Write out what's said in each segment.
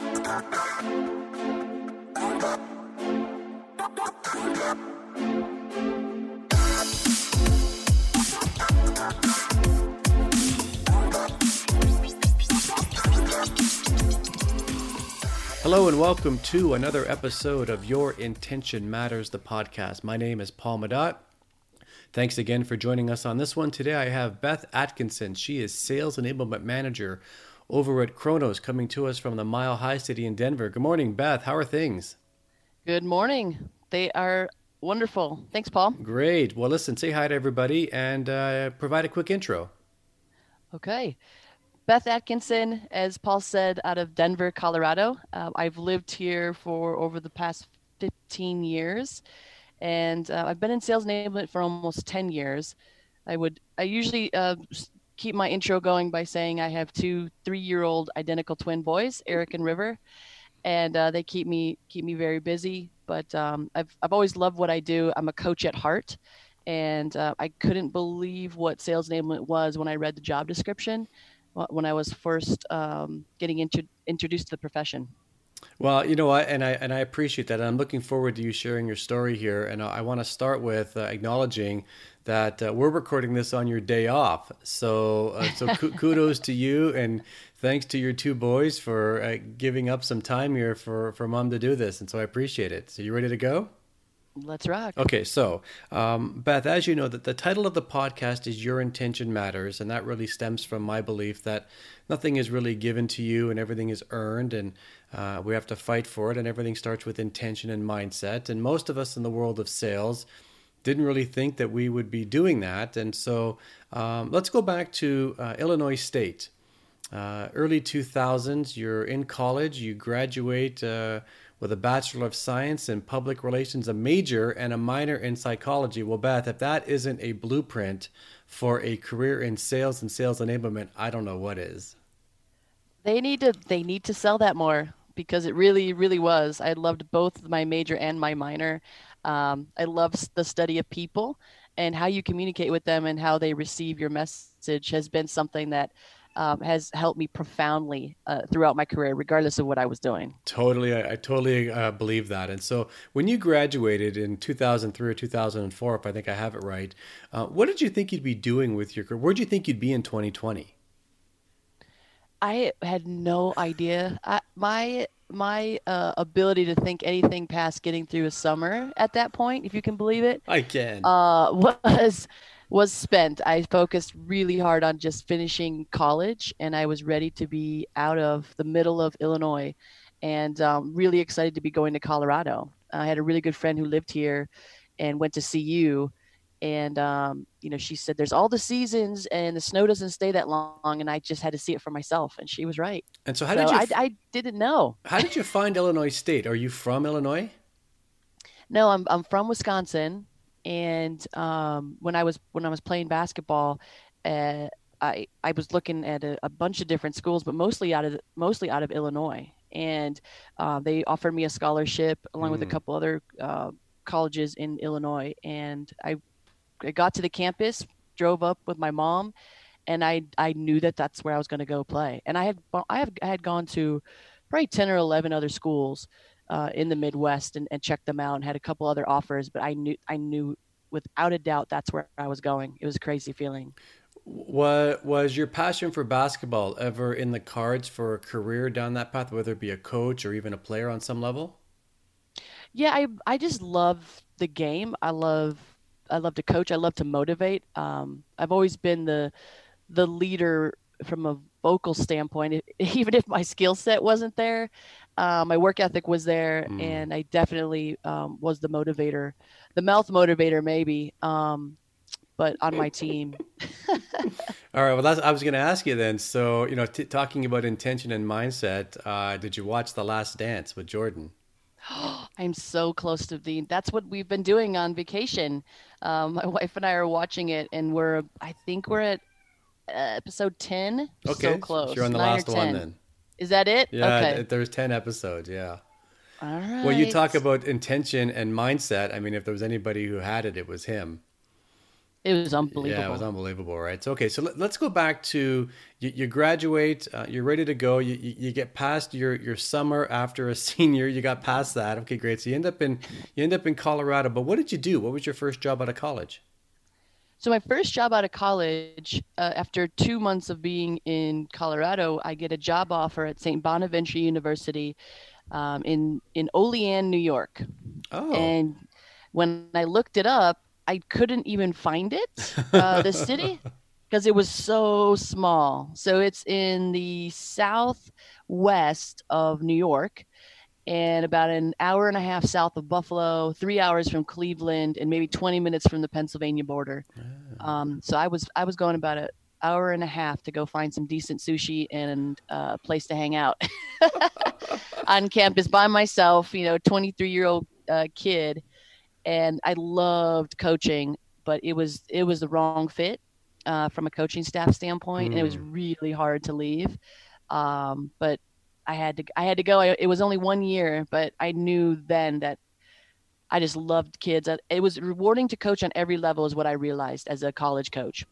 Hello and welcome to another episode of Your Intention Matters, the podcast. My name is Paul Madot. Thanks again for joining us on this one. Today I have Beth Atkinson. She is Sales Enablement Manager over at Kronos, coming to us from the Mile High City in Denver. Good morning, Beth. How are things? Good morning. They are wonderful. Thanks, Paul. Great. Well, listen, say hi to everybody and uh, provide a quick intro. Okay. Beth Atkinson, as Paul said, out of Denver, Colorado. Uh, I've lived here for over the past 15 years, and uh, I've been in sales enablement for almost 10 years. I would I usually uh, keep my intro going by saying I have two three-year-old identical twin boys, Eric and River, and uh, they keep me keep me very busy. But um, I've I've always loved what I do. I'm a coach at heart, and uh, I couldn't believe what sales enablement was when I read the job description when I was first um, getting into, introduced to the profession. Well, you know what, and I and I appreciate that. And I'm looking forward to you sharing your story here, and I, want to start with uh, acknowledging that uh, we're recording this on your day off. So, uh, so kudos to you, and thanks to your two boys for uh, giving up some time here for for mom to do this, and so I appreciate it. So, you ready to go? Let's rock. Okay, so um, Beth, as you know, that the title of the podcast is "Your Intention Matters," and that really stems from my belief that nothing is really given to you, and everything is earned, and uh, we have to fight for it, and everything starts with intention and mindset. And most of us in the world of sales didn't really think that we would be doing that, and so um, let's go back to uh, Illinois State. Uh, early 2000s, you're in college, you graduate uh, with a Bachelor of Science in Public Relations, a major, and a minor in psychology. Well, Beth, if that isn't a blueprint for a career in sales and sales enablement, I don't know what is. They need to they need to sell that more because it really really was. I loved both my major and my minor. Um, I love the study of people and how you communicate with them and how they receive your message has been something that um, has helped me profoundly uh, throughout my career, regardless of what I was doing. Totally, I, I totally uh, believe that. And so, when you graduated in 2003 or 2004, if I think I have it right, uh, what did you think you'd be doing with your career? Where did you think you'd be in 2020? I had no idea. I, my my uh, ability to think anything past getting through a summer at that point, if you can believe it, I can, uh, was was spent. I focused really hard on just finishing college, and I was ready to be out of the middle of Illinois, and um, really excited to be going to Colorado. I had a really good friend who lived here, and went to CU, and um, you know she said there's all the seasons, and the snow doesn't stay that long, and I just had to see it for myself, and she was right. And so, how so did you? F- I, I didn't know. How did you find Illinois State? Are you from Illinois? No, I'm I'm from Wisconsin and um, when I was when I was playing basketball, uh, I I was looking at a, a, bunch of different schools, but mostly out of mostly out of Illinois, and uh, they offered me a scholarship along mm. with a mm. couple other uh, colleges in Illinois, and I I got to the campus, drove up with my mom, and I I knew that that's where I was going to go play, and I had I have I had gone to probably ten or eleven other schools uh, in the Midwest and, and checked them out and had a couple other offers, but I knew I knew without a doubt that's where I was going. It was a crazy feeling. What was your passion for basketball ever in the cards for a career down that path, whether it be a coach or even a player on some level? Yeah, I I just love the game. I love I love to coach. I love to motivate. Um, I've always been the the leader from a vocal standpoint, even if my skill set wasn't there. Uh, my work ethic was there, mm. and I definitely um, was the motivator, the mouth motivator, maybe. Um, but on my team. All right. Well, that's, I was going to ask you then. So, you know, t- talking about intention and mindset, uh, did you watch The Last Dance with Jordan? I'm so close to the. That's what we've been doing on vacation. Um, my wife and I are watching it, and we're. I think we're at uh, episode ten. Okay, so close. you're on the Nine last one then. Is that it? Yeah, okay. there's 10 episodes. Yeah. All right. Well, you talk about intention and mindset. I mean, if there was anybody who had it, it was him. It was unbelievable. Yeah, it was unbelievable, right? So, okay, so let, us go back to you, you graduate, uh, you're ready to go. You, you, you, get past your, your summer after a senior. You got past that. Okay, great. So you end up in you end up in Colorado. But what did you do? What was your first job out of college? So my first job out of college, uh, after two months of being in Colorado, I get a job offer at St. Bonaventure University um, in in Olean, New York. Oh. And when I looked it up, I couldn't even find it, uh, the city, because it was so small. So it's in the southwest of New York and about an hour and a half south of Buffalo, three hours from Cleveland, and maybe 20 minutes from the Pennsylvania border. Ah. Um, so I was I was going about an hour and a half to go find some decent sushi and a uh, place to hang out on campus by myself. You know, 23 year old uh, kid and I loved coaching, but it was it was the wrong fit uh, from a coaching staff standpoint, mm. and it was hmm. really hard to leave. Um, but I had to I had to go. It was only one year, but I knew then that I just loved kids. It was rewarding to coach on every level, is what I realized as a college coach.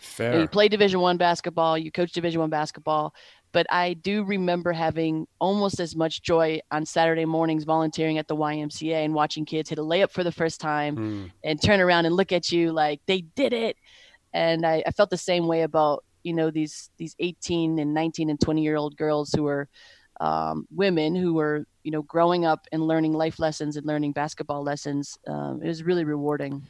Fair. You play Division One basketball, you coach Division One basketball, but I do remember having almost as much joy on Saturday mornings volunteering at the YMCA and watching kids hit a layup for the first time mm. and turn around and look at you like they did it. And I, I, felt the same way about you know these these 18 and 19 and 20 year old girls who were um, women who were you know growing up and learning life lessons and learning basketball lessons. Um, it was really rewarding.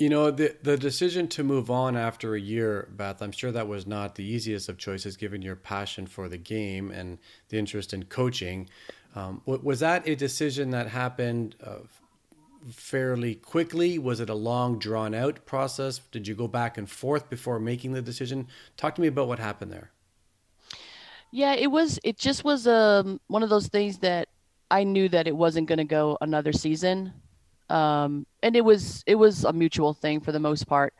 You know, the the decision to move on after a year, Beth, I'm sure that was not the easiest of choices given your passion for the game and the interest in coaching. Um, was that a decision that happened uh, fairly quickly? Was it a long, drawn out process? Did you go back and forth before making the decision? Talk to me about what happened there. Yeah, it was. It just was um, one of those things that I knew that it wasn't going to go another season um, and it was it was a mutual thing for the most part.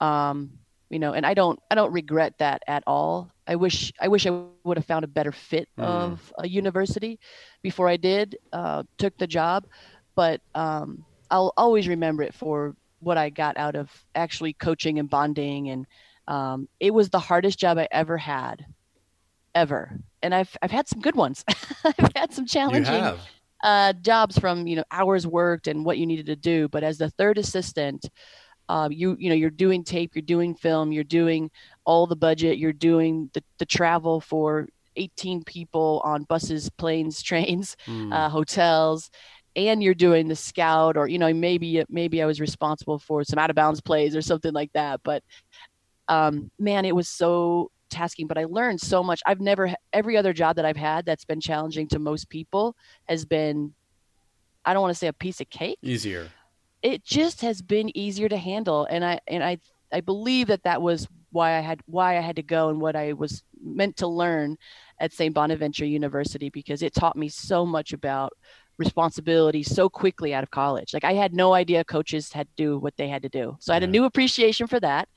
Um, you know and i don't i don't regret that at all. I wish i wish i would have found a better fit mm. of a university before i did uh, took the job. But um, i'll always remember it for what i got out of actually coaching and bonding. And um, it was the hardest job i ever had ever. And i've i've had some good ones. I've had some challenging uh, jobs from you know hours worked and what you needed to do. But as the third assistant, uh, you you know you're doing tape, you're doing film, you're doing all the budget, you're doing the, the travel for 18 people on buses, planes, trains, mm. uh, hotels, and you're doing the scout or you know maybe maybe I was responsible for some out of bounds plays or something like that. But um, man, it was so tasking, but I learned so much. I've never every other job that I've had that's been challenging to most people has been I don't want to say a piece of cake. Easier. It just has been easier to handle and I and I I believe that that was why I had why I had to go and what I was meant to learn at St. Bonaventure University because it taught me so much about responsibility so quickly out of college. Like I had no idea coaches had to do what they had to do. So I had a new appreciation for that.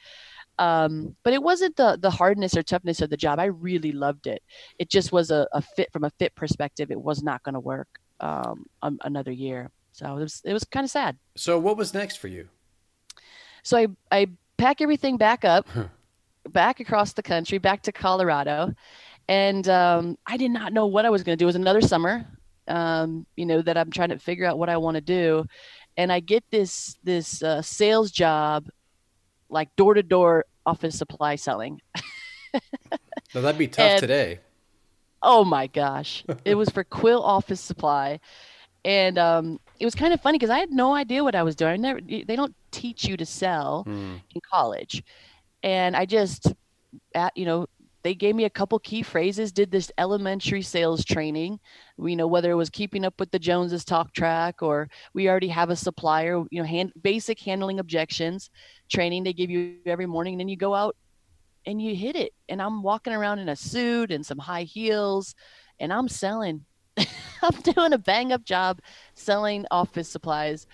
Um, but it wasn't the the hardness or toughness of the job. I really loved it. It just was a, a fit from a fit perspective. It was not going to work um, um, another year. So it was it was kind of sad. So what was next for you? So I I pack everything back up, back across the country, back to Colorado, and um, I did not know what I was going to do. It was another summer, um, you know, that I'm trying to figure out what I want to do, and I get this this uh, sales job like door to door office supply selling. now that'd be tough and, today. Oh my gosh. it was for Quill Office Supply. And um, it was kind of funny because I had no idea what I was doing. I never, they don't teach you to sell mm. in college. And I just, at, you know, they gave me a couple key phrases did this elementary sales training you know whether it was keeping up with the joneses talk track or we already have a supplier you know hand, basic handling objections training they give you every morning and then you go out and you hit it. And i'm walking around in a suit and some high heels and i'm selling. I'm doing a bang up job selling office supplies.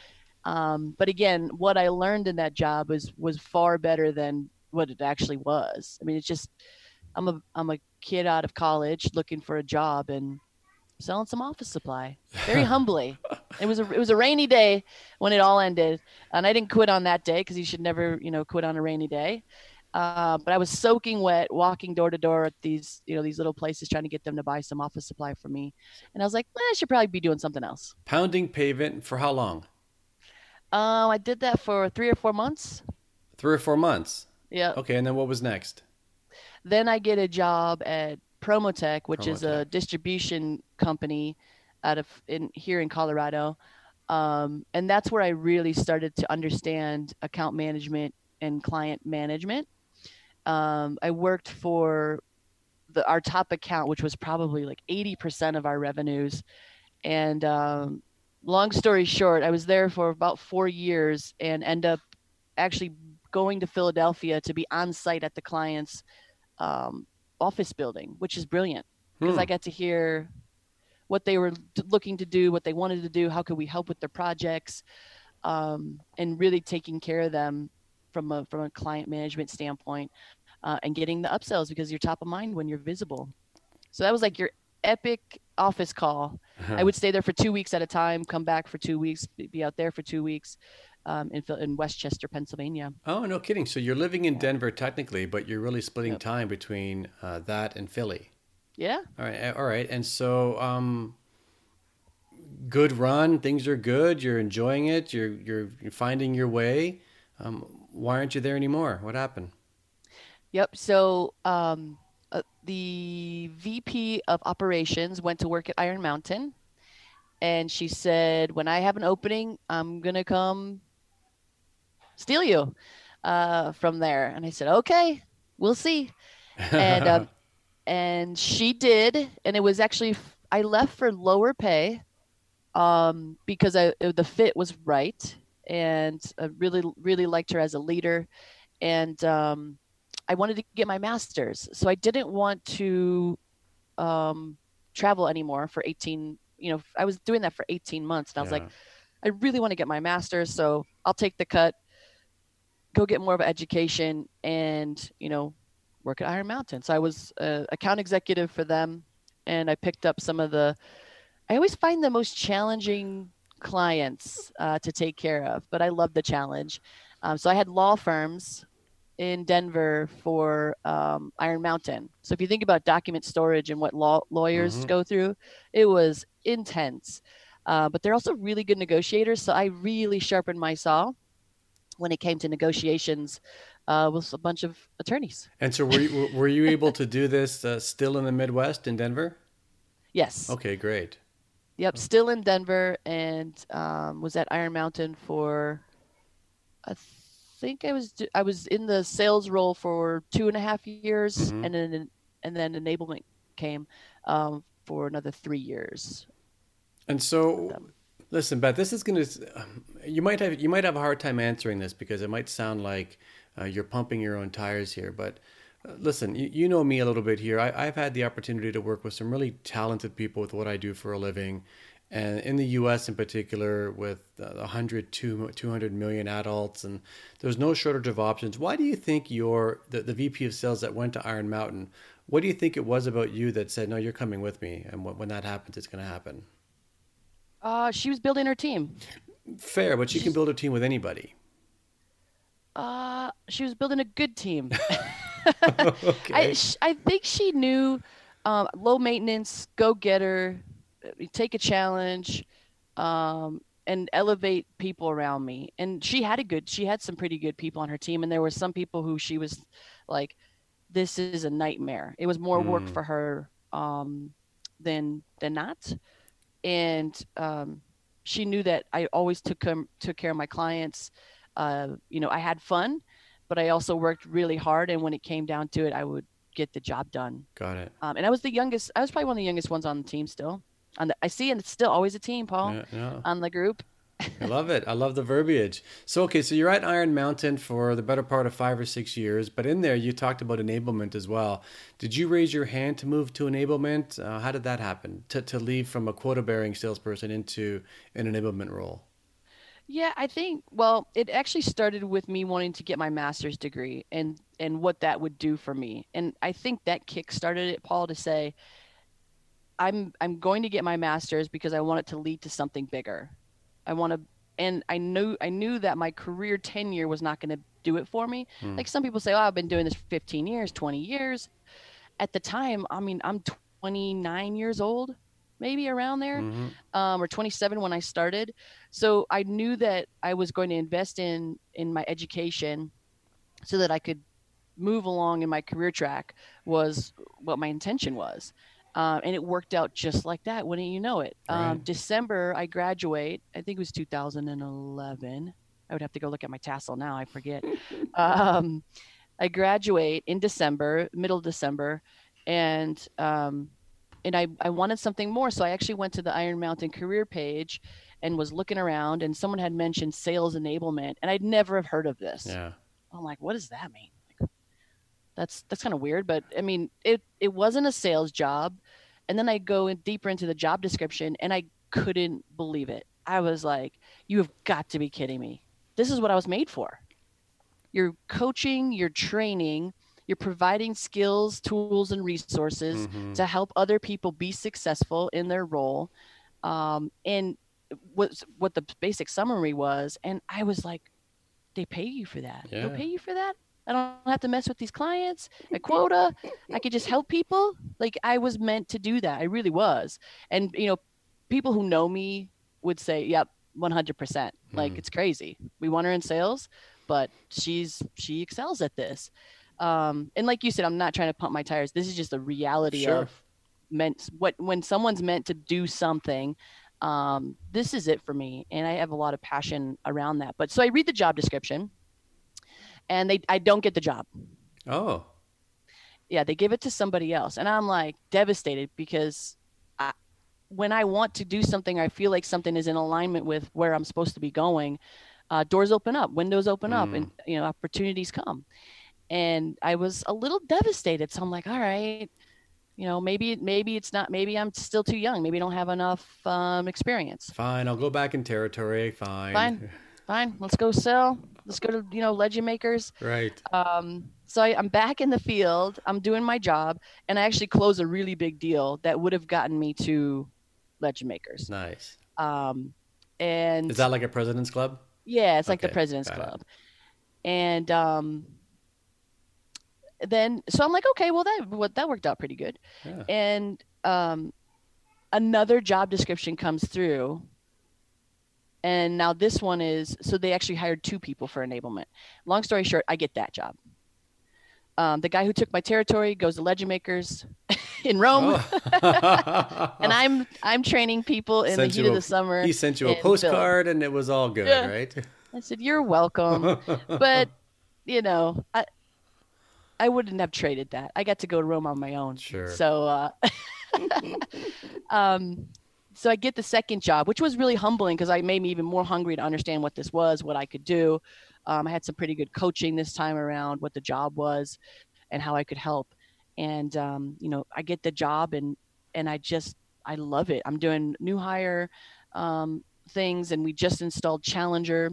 Um, but again what i learned in that job was was far better than what it actually was. I mean it's just I'm a I'm a kid out of college looking for a job and selling some office supply very humbly. It was a it was a rainy day when it all ended, and I didn't quit on that day because you should never you know quit on a rainy day. Uh, but I was soaking wet, walking door to door at these you know these little places trying to get them to buy some office supply for me, and I was like, eh, I should probably be doing something else. Pounding pavement for how long? Um, I did that for three or four months. Three or four months. Yeah. Okay, and then what was next? Then I get a job at Promotech, which is a distribution company out of in here in Colorado. Um, and that's where I really started to understand account management and client management. Um, I worked for the our top account, which was probably like 80% of our revenues. And um, long story short, I was there for about four years and end up actually going to Philadelphia to be on site at the client's um, office building, which is brilliant because Hmm. I got to hear what they were looking to do, what they wanted to do, how could we help with their projects, um, and really taking care of them from a from a client management standpoint, uh, and getting the upsells because you're top of mind when you're visible. So that was like your epic office call. I would stay there for two weeks at a time, come back for two weeks, be out there for two weeks, um, in in West Chester, Pennsylvania. Oh, no kidding. So you're living in Denver technically, but you're really splitting Yep. time between uh, that and Philly. Yeah. All right, all right. And so, um, good run. Things are good. You're enjoying it. You're you're, you're finding your way. Um, why aren't you there anymore? What happened? Yep. So um, uh, the VP of operations went to work at Iron Mountain, and she said, "When I have an opening, I'm gonna come steal you uh, from there." And I said, "Okay, we'll see." And um, and she did, and it was actually I left for lower pay um, because I the fit was right, and I really really liked her as a leader, and um, I wanted to get my master's, so I didn't want to um, travel anymore for 18. You know, I was doing that for 18 months, and I was like, I really want to get my master's, so I'll take the cut, go get more of an education, and you know, work at Iron Mountain. So I was uh, account executive for them, and I picked up some of the. I always find the most challenging clients uh, to take care of, but I love the challenge. Um, so I had law firms in Denver for um, Iron Mountain. So if you think about document storage and what law lawyers Mhm. go through, it was intense. Uh, but they're also really good negotiators. So I really sharpened my saw when it came to negotiations uh, with a bunch of attorneys. And so, were you, were you able to do this uh, still in the Midwest in Denver? Yes. Okay, great. Yep. Still in Denver and um, was at Iron Mountain for, I think I was I was in the sales role for two and a half years, Mhm. and then and then enablement came um, for another three years. And so, listen, Beth, this is going to. You might have you might have a hard time answering this because it might sound like uh, you're pumping your own tires here. But uh, listen, you, you know me a little bit here. I, I've had the opportunity to work with some really talented people with what I do for a living, and in the U.S. in particular, with uh, 100 to 200 million adults, and there's no shortage of options. Why do you think you're the, the VP of sales that went to Iron Mountain? What do you think it was about you that said, "No, you're coming with me," and when that happens, it's going to happen? Uh, she was building her team. Fair, but you can build a team with anybody. Uh, she was building a good team. okay. I sh- I think she knew um, low maintenance, go getter, take a challenge, um, and elevate people around me. And she had a good, she had some pretty good people on her team, and there were some people who she was like, "This is a nightmare." It was more work Mm. for her um, than than not, and um, she knew that I always took com- took care of my clients. Uh, you know, I had fun, but I also worked really hard. And when it came down to it, I would get the job done. Got it. Um, and I was the youngest. I was probably one of the youngest ones on the team still. On the, I see, and it's still always a team, Paul, Yeah, yeah. on the group. I love it. I love the verbiage. So, okay, so you're at Iron Mountain for the better part of five or six years, but in there you talked about enablement as well. Did you raise your hand to move to enablement? Uh, how did that happen? To, to leave from a quota bearing salesperson into an enablement role? Yeah, I think. Well, it actually started with me wanting to get my master's degree and and what that would do for me. And I think that kick started it, Paul, to say, I'm I'm going to get my master's because I want it to lead to something bigger. I want to, and I knew I knew that my career tenure was not going to do it for me. Hmm. Like some people say, oh, I've been doing this for 15 years, 20 years. At the time, I mean, I'm 29 years old, maybe around there, Mhm. um, or 27 when I started. So I knew that I was going to invest in in my education so that I could move along in my career track was what my intention was. Um, and it worked out just like that. Wouldn't you know it? Um, December, I graduate. I think it was 2011. I would have to go look at my tassel now. I forget. um, I graduate in December, middle December, and um, and I, I wanted something more. So I actually went to the Iron Mountain career page and was looking around, and someone had mentioned sales enablement, and I'd never have heard of this. Yeah. I'm like, what does that mean? That's that's kind of weird, but I mean, it it wasn't a sales job. And then I go in deeper into the job description, and I couldn't believe it. I was like, you have got to be kidding me. This is what I was made for. You're coaching, you're training, you're providing skills, tools, and resources Mhm. to help other people be successful in their role. Um, and what what the basic summary was, and I was like, they pay you for that. They'll pay you for that. I don't have to mess with these clients. A quota. I could just help people. Like I was meant to do that. I really was. And you know, people who know me would say, "Yep, 100%." Like Mhm. it's crazy. We want her in sales, but she's she excels at this. Um, and like you said, I'm not trying to pump my tires. This is just the reality Sure. of meant what when someone's meant to do something um, this is it for me and i have a lot of passion around that but so i read the job description and they i don't get the job Oh. yeah they give it to somebody else and i'm like devastated because I, when i want to do something i feel like something is in alignment with where i'm supposed to be going uh, doors open up windows open up and you know opportunities come and i was a little devastated so i'm like all right you know maybe maybe it's not maybe i'm still too young maybe i don't have enough um, experience Fine. I'll go back in territory. Fine. Fine. fine let's go sell let's go to you know legend makers Right. um, so I, I'm back in the field. I'm doing my job, and I actually close a really big deal that would have gotten me to Legend Makers. Nice. Um, and Is that like a president's club? yeah, it's like the Okay, President's got it. Club. And um, then, so I'm like, okay, well that what that worked out pretty good. Yeah. And um, another job description comes through. And now this one is so they actually hired two people for enablement. Long story short, I get that job. Um, the guy who took my territory goes to Legend Makers in Rome, Oh. and I'm I'm training people in Sent the heat of the summer. he sent you a in Philly. postcard and it was all good, Yeah. right? I said, "You're welcome," but you know, I I wouldn't have traded that. I got to go to Rome on my own. Sure. So, uh, um, so I get the second job, which was really humbling because I made me even more hungry to understand what this was, what I could do. Um, I had some pretty good coaching this time around, what the job was, and how I could help. And um, you know, I get the job, and and I just I love it. I'm doing new hire um, things, and we just installed Challenger,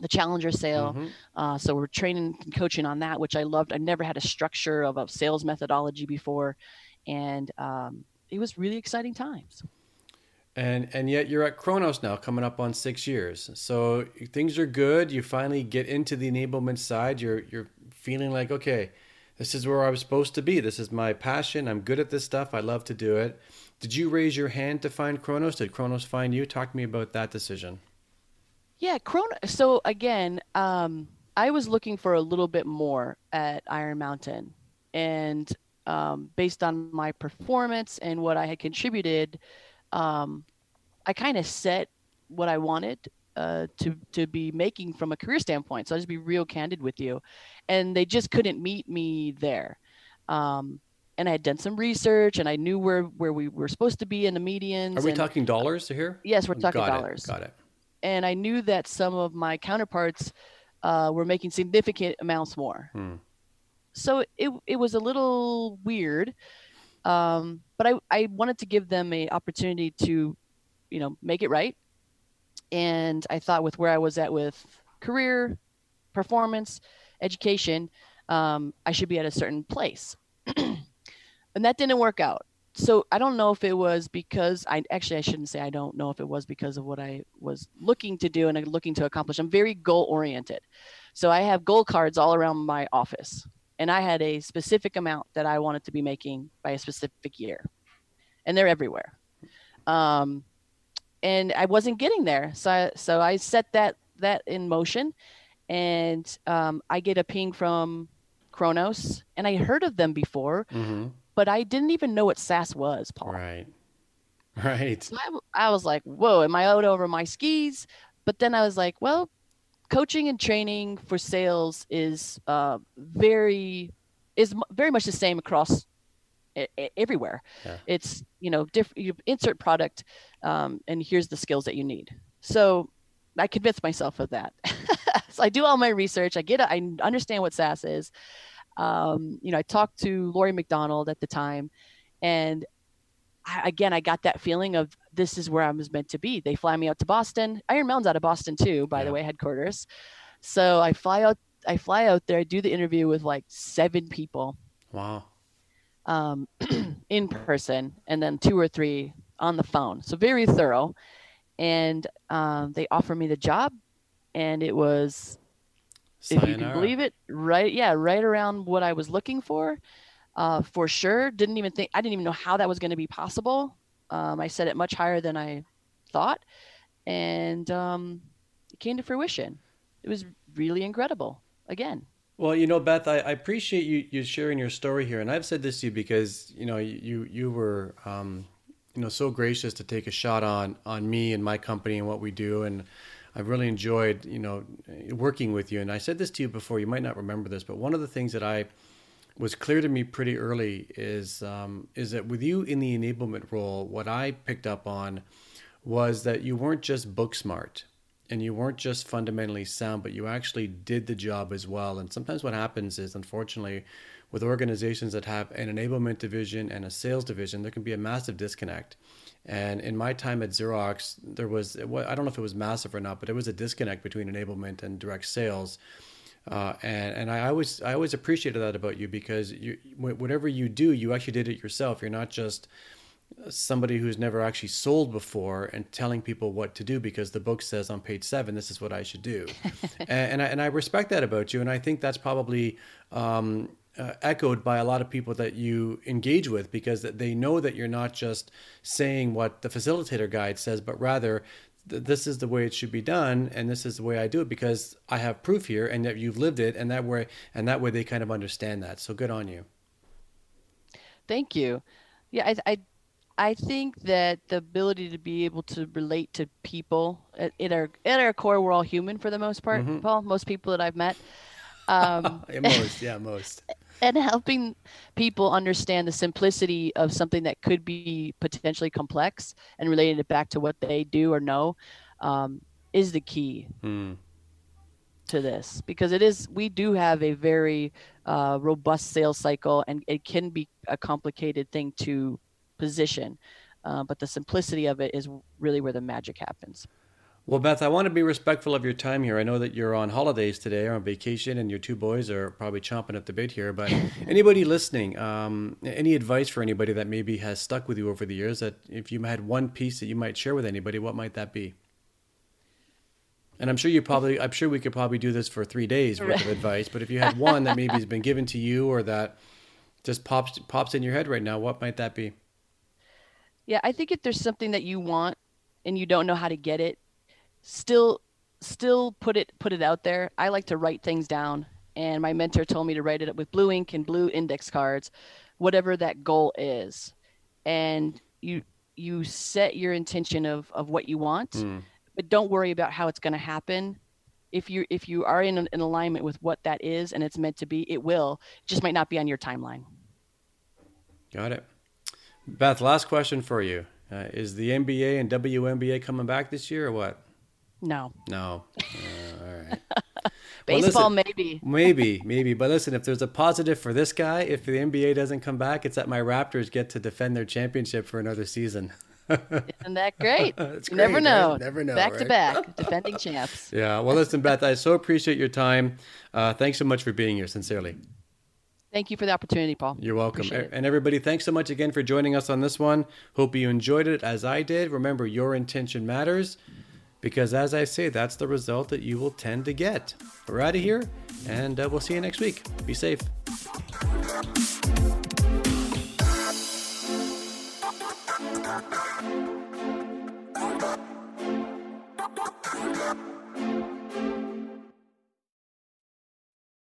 the Challenger sale. Mhm. Uh, so we're training and coaching on that, which I loved. I never had a structure of a sales methodology before, and um, it was really exciting times. And and yet you're at Kronos now, coming up on six years. So things are good. You finally get into the enablement side. You're you're feeling like okay, this is where I was supposed to be. This is my passion. I'm good at this stuff. I love to do it. Did you raise your hand to find Kronos? Did Kronos find you? Talk to me about that decision. Yeah, Chrono. So again, um, I was looking for a little bit more at Iron Mountain, and um, based on my performance and what I had contributed, um, I kind of set what I wanted uh, to to be making from a career standpoint. So I'll just be real candid with you, and they just couldn't meet me there. Um, and I had done some research, and I knew where where we were supposed to be in the medians. Are we and- talking dollars here? Yes, we're talking Got it, dollars Got it. and I knew that some of my counterparts uh, were making significant amounts more. Hmm. So it it was a little weird, um, but I I wanted to give them a opportunity to, you know, make it right. And I thought with where I was at with career, performance, education, um, I should be at a certain place, and that didn't work out. so I don't know if it was because I actually I shouldn't say I don't know if it was because of what I was looking to do and looking to accomplish. I'm very goal oriented. So I have goal cards all around my office and I had a specific amount that I wanted to be making by a specific year. And they're everywhere. Um, and I wasn't getting there. So I, so I set that that in motion and um, I get a ping from Kronos and I heard of them before. Mm-hmm but I didn't even know what SaaS was, Paul. Right. Right. So I, I was like, whoa, am I out over my skis? But then I was like, well, coaching and training for sales is uh, very is very much the same across everywhere. Yeah. It's you know different. You insert product, um, and here's the skills that you need. So I convinced myself of that. so I do all my research. I get. I understand what SaaS is, um, you know, I talked to Lori McDonald at the time, and I, again, I got that feeling of this is where I was meant to be. They fly me out to Boston. Iron Mountain's out of Boston too, by yeah. the way, headquarters. So I fly out. I fly out there. I do the interview with like seven people. Wow. Um, in person, and then two or three on the phone. So very thorough. And um, they offer me the job, and it was Sayonara. if you can believe it. Right, yeah, right around what I was looking for, uh, for sure. Didn't even think I didn't even know how that was going to be possible. Um, I set it much higher than I thought, and um, it came to fruition. It was really incredible. Again. Well, you know, Beth, I, I, appreciate you, you sharing your story here, and I've said this to you because you know you you were um, you know so gracious to take a shot on on me and my company and what we do, and I've really enjoyed, you know, working with you. And I said this to you before. You might not remember this, but one of the things that I was clear to me pretty early is um, is that with you in the enablement role, what I picked up on was that you weren't just book smart and you weren't just fundamentally sound, but you actually did the job as well. And sometimes what happens is, unfortunately, with organizations that have an enablement division and a sales division, there can be a massive disconnect. And in my time at Xerox, there was, I don't know if it was massive or not, but there was a disconnect between enablement and direct sales. Uh, and and I always I always appreciated that about you because you whatever you do, you actually did it yourself. You're not just somebody who's never actually sold before and telling people what to do because the book says on page seven this is what I should do, and, and I, and I respect that about you, and I think that's probably um, uh, echoed by a lot of people that you engage with because they know that you're not just saying what the facilitator guide says, but rather this is the way it should be done and this is the way I do it because I have proof here and that you've lived it and that way and that way they kind of understand that. So good on you. Thank you. Yeah, I, I I think that the ability to be able to relate to people at, at our at our core, we're all human for the most part. Mm-hmm. Paul, most people that I've met, um, most, yeah, most. And helping people understand the simplicity of something that could be potentially complex and relating it back to what they do or know um, is the key mm. to this because it is we do have a very uh, robust sales cycle and it can be a complicated thing to position, uh, but the simplicity of it is really where the magic happens. Well, Beth, I want to be respectful of your time here. I know that you're on holidays today or on vacation, and your two boys are probably chomping at the bit here. But anybody listening, um, any advice for anybody that maybe has stuck with you over the years? That if you had one piece that you might share with anybody, what might that be? And I'm sure you probably, I'm sure we could probably do this for three days worth of advice. But if you had one that maybe has been given to you or that just pops pops in your head right now, what might that be? Yeah, I think if there's something that you want and you don't know how to get it, still still put it put it out there. I like to write things down and my mentor told me to write it up with blue ink and blue index cards, whatever that goal is. And you you set your intention of of what you want, mm. but don't worry about how it's going to happen. If you if you are in, in alignment with what that is and it's meant to be, it will. It just might not be on your timeline. Got it. Beth, last question for you. Uh, is the NBA and WNBA coming back this year or what? No. No. Uh, all right. Baseball, listen, maybe. maybe, maybe. But listen, if there's a positive for this guy, if the NBA doesn't come back, it's that my Raptors get to defend their championship for another season. Isn't that great? It's great, never know. Right? Never know. Back right? to back, defending champs. Yeah. Well, listen, Beth, I so appreciate your time. Uh, thanks so much for being here. Sincerely. Thank you for the opportunity, Paul. You're welcome. And everybody, thanks so much again for joining us on this one. Hope you enjoyed it as I did. Remember, your intention matters because, as I say, that's the result that you will tend to get. We're out of here, and uh, we'll see you next week. Be safe.